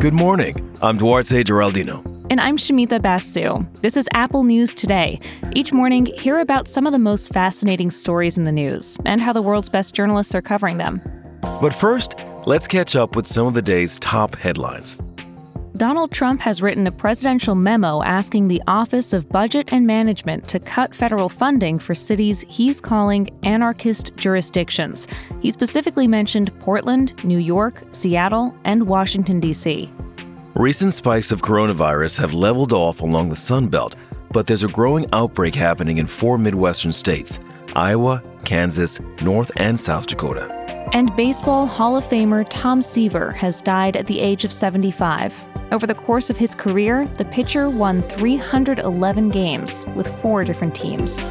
Good morning. I'm Duarte Geraldino. And I'm Shamita Basu. This is Apple News Today. Each morning, hear about some of the most fascinating stories in the news and how the world's best journalists are covering them. But first, let's catch up with some of the day's top headlines. Donald Trump has written a presidential memo asking the Office of Budget and Management to cut federal funding for cities he's calling anarchist jurisdictions. He specifically mentioned Portland, New York, Seattle, and Washington, D.C. Recent spikes of coronavirus have leveled off along the Sun Belt, but there's a growing outbreak happening in four Midwestern states Iowa, Kansas, North and South Dakota. And Baseball Hall of Famer Tom Seaver has died at the age of 75. Over the course of his career, the pitcher won 311 games with four different teams.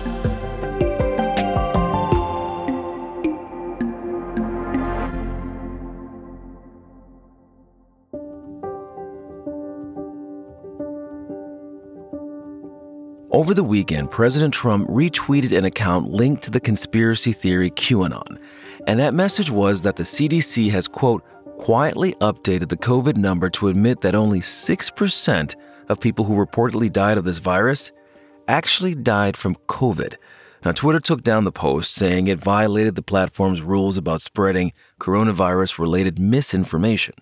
Over the weekend, President Trump retweeted an account linked to the conspiracy theory QAnon. And that message was that the CDC has, quote, quietly updated the COVID number to admit that only 6% of people who reportedly died of this virus actually died from COVID. Now, Twitter took down the post, saying it violated the platform's rules about spreading coronavirus related misinformation.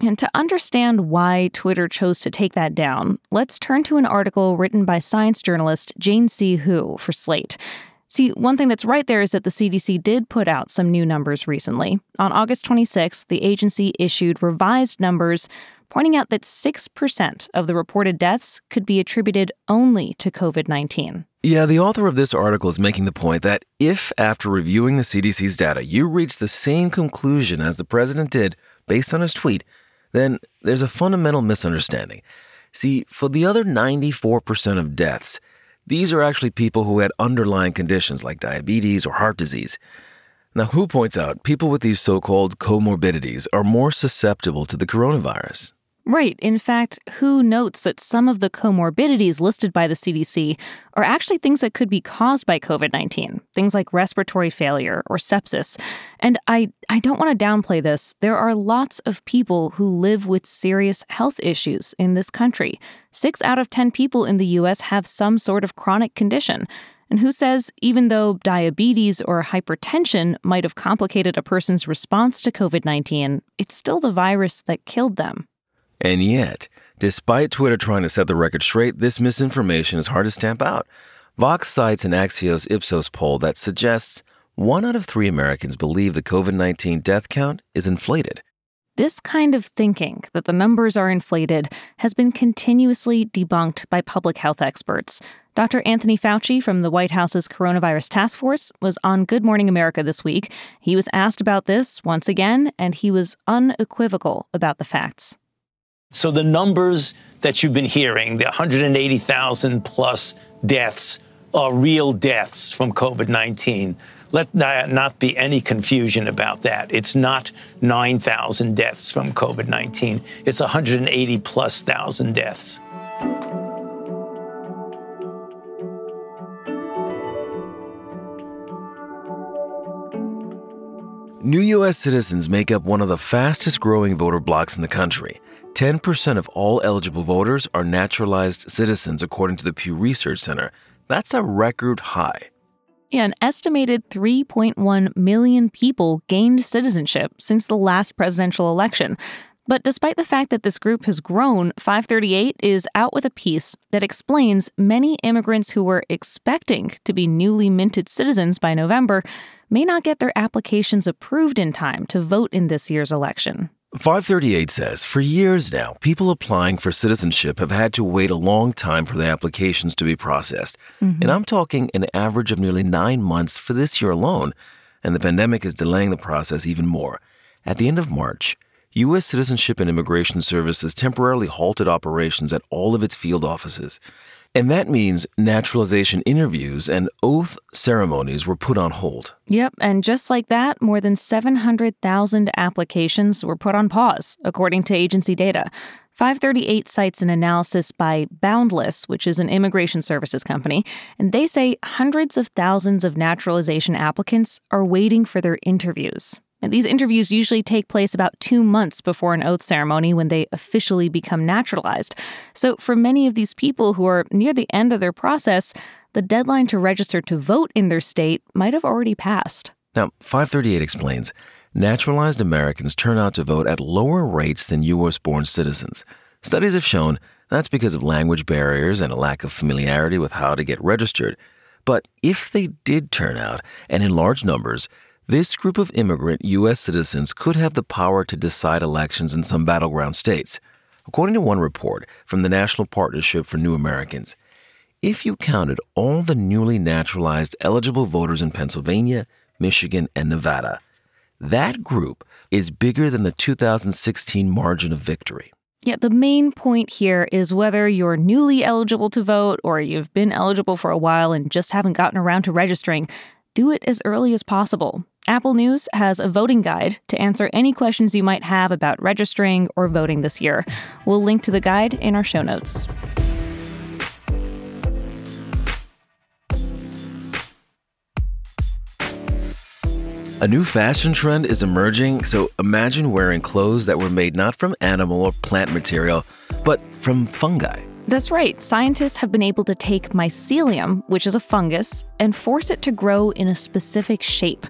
And to understand why Twitter chose to take that down, let's turn to an article written by science journalist Jane C. Hu for Slate. See, one thing that's right there is that the CDC did put out some new numbers recently. On August 26th, the agency issued revised numbers pointing out that 6% of the reported deaths could be attributed only to COVID 19. Yeah, the author of this article is making the point that if, after reviewing the CDC's data, you reach the same conclusion as the president did based on his tweet, then there's a fundamental misunderstanding. See, for the other 94% of deaths, these are actually people who had underlying conditions like diabetes or heart disease. Now, Hu points out people with these so called comorbidities are more susceptible to the coronavirus. Right. In fact, Hu notes that some of the comorbidities listed by the CDC are actually things that could be caused by COVID 19, things like respiratory failure or sepsis. And I, I don't want to downplay this. There are lots of people who live with serious health issues in this country. Six out of 10 people in the U.S. have some sort of chronic condition. And Hu says even though diabetes or hypertension might have complicated a person's response to COVID 19, it's still the virus that killed them. And yet, despite Twitter trying to set the record straight, this misinformation is hard to stamp out. Vox cites an Axios Ipsos poll that suggests one out of three Americans believe the COVID 19 death count is inflated. This kind of thinking that the numbers are inflated has been continuously debunked by public health experts. Dr. Anthony Fauci from the White House's Coronavirus Task Force was on Good Morning America this week. He was asked about this once again, and he was unequivocal about the facts. So the numbers that you've been hearing, the 180,000 plus deaths, are real deaths from COVID 19. Let not be any confusion about that. It's not 9,000 deaths from COVID 19, it's 180 plus thousand deaths. New U.S. citizens make up one of the fastest growing voter blocs in the country. 10% of all eligible voters are naturalized citizens, according to the Pew Research Center. That's a record high. An estimated 3.1 million people gained citizenship since the last presidential election. But despite the fact that this group has grown, 538 is out with a piece that explains many immigrants who were expecting to be newly minted citizens by November may not get their applications approved in time to vote in this year's election. 538 says for years now, people applying for citizenship have had to wait a long time for their applications to be processed. Mm-hmm. And I'm talking an average of nearly nine months for this year alone. And the pandemic is delaying the process even more. At the end of March, U.S. Citizenship and Immigration Services temporarily halted operations at all of its field offices. And that means naturalization interviews and oath ceremonies were put on hold. Yep, and just like that, more than 700,000 applications were put on pause, according to agency data. 538 cites an analysis by Boundless, which is an immigration services company, and they say hundreds of thousands of naturalization applicants are waiting for their interviews. These interviews usually take place about two months before an oath ceremony when they officially become naturalized. So, for many of these people who are near the end of their process, the deadline to register to vote in their state might have already passed. Now, 538 explains naturalized Americans turn out to vote at lower rates than U.S. born citizens. Studies have shown that's because of language barriers and a lack of familiarity with how to get registered. But if they did turn out, and in large numbers, this group of immigrant U.S. citizens could have the power to decide elections in some battleground states. According to one report from the National Partnership for New Americans, if you counted all the newly naturalized eligible voters in Pennsylvania, Michigan, and Nevada, that group is bigger than the 2016 margin of victory. Yeah, the main point here is whether you're newly eligible to vote or you've been eligible for a while and just haven't gotten around to registering, do it as early as possible. Apple News has a voting guide to answer any questions you might have about registering or voting this year. We'll link to the guide in our show notes. A new fashion trend is emerging, so imagine wearing clothes that were made not from animal or plant material, but from fungi. That's right. Scientists have been able to take mycelium, which is a fungus, and force it to grow in a specific shape.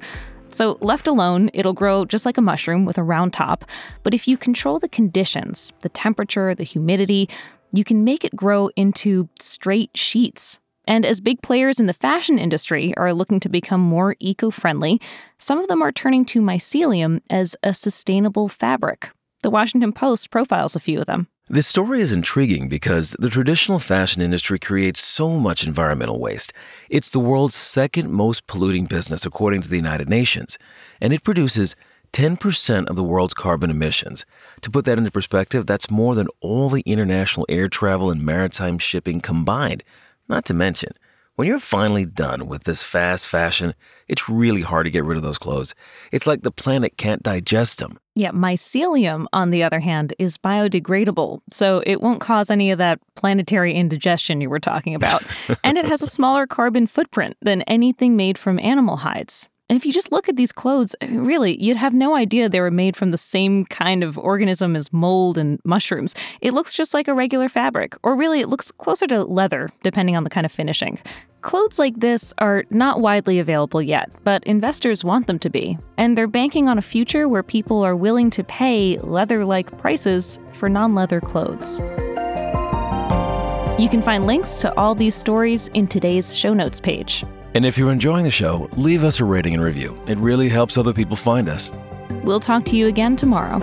So, left alone, it'll grow just like a mushroom with a round top. But if you control the conditions, the temperature, the humidity, you can make it grow into straight sheets. And as big players in the fashion industry are looking to become more eco friendly, some of them are turning to mycelium as a sustainable fabric. The Washington Post profiles a few of them. This story is intriguing because the traditional fashion industry creates so much environmental waste. It's the world's second most polluting business, according to the United Nations, and it produces 10% of the world's carbon emissions. To put that into perspective, that's more than all the international air travel and maritime shipping combined. Not to mention, when you're finally done with this fast fashion, it's really hard to get rid of those clothes. It's like the planet can't digest them. Yeah, mycelium, on the other hand, is biodegradable, so it won't cause any of that planetary indigestion you were talking about. and it has a smaller carbon footprint than anything made from animal hides. And if you just look at these clothes, eh, really, you'd have no idea they were made from the same kind of organism as mold and mushrooms. It looks just like a regular fabric, or really, it looks closer to leather, depending on the kind of finishing. Clothes like this are not widely available yet, but investors want them to be, and they're banking on a future where people are willing to pay leather like prices for non leather clothes. You can find links to all these stories in today's show notes page. And if you're enjoying the show, leave us a rating and review. It really helps other people find us. We'll talk to you again tomorrow.